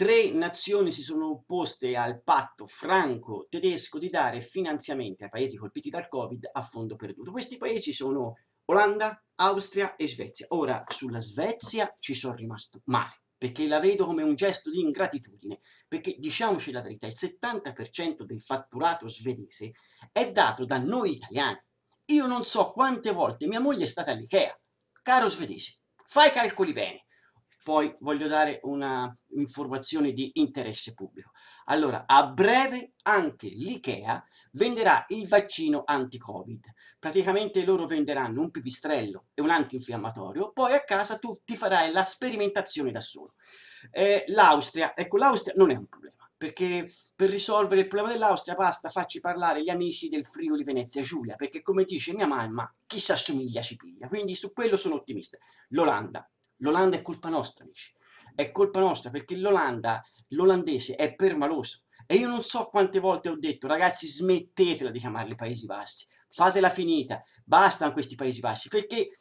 tre nazioni si sono opposte al patto franco-tedesco di dare finanziamenti ai paesi colpiti dal Covid a fondo perduto. Questi paesi sono Olanda, Austria e Svezia. Ora, sulla Svezia ci sono rimasto male, perché la vedo come un gesto di ingratitudine, perché diciamoci la verità, il 70% del fatturato svedese è dato da noi italiani. Io non so quante volte mia moglie è stata all'Ikea, caro svedese, fai i calcoli bene, poi voglio dare una informazione di interesse pubblico. Allora, a breve anche l'IKEA venderà il vaccino anti-Covid. Praticamente loro venderanno un pipistrello e un antinfiammatorio, poi a casa tu ti farai la sperimentazione da solo. Eh, L'Austria, ecco, l'Austria non è un problema, perché per risolvere il problema dell'Austria basta farci parlare gli amici del Friuli Venezia Giulia, perché come dice mia mamma, chi si assomiglia si piglia, quindi su quello sono ottimista. L'Olanda, L'Olanda è colpa nostra, amici. È colpa nostra perché l'Olanda, l'olandese è permaloso. E io non so quante volte ho detto, ragazzi, smettetela di chiamarli Paesi Bassi. Fatela finita. Bastano questi Paesi Bassi perché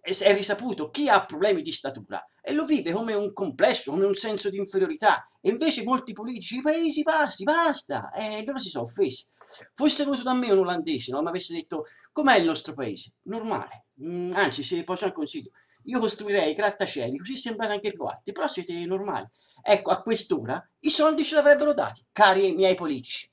è risaputo chi ha problemi di statura e lo vive come un complesso, come un senso di inferiorità. E invece molti politici, i Paesi Bassi, basta. E loro si sono offesi. Fosse venuto da me un olandese, no? mi avesse detto, com'è il nostro paese? Normale. Mm, anzi, se posso un consiglio io costruirei grattacieli, così sembrate anche alti, però siete normali. Ecco, a quest'ora i soldi ce l'avrebbero dati, cari miei politici.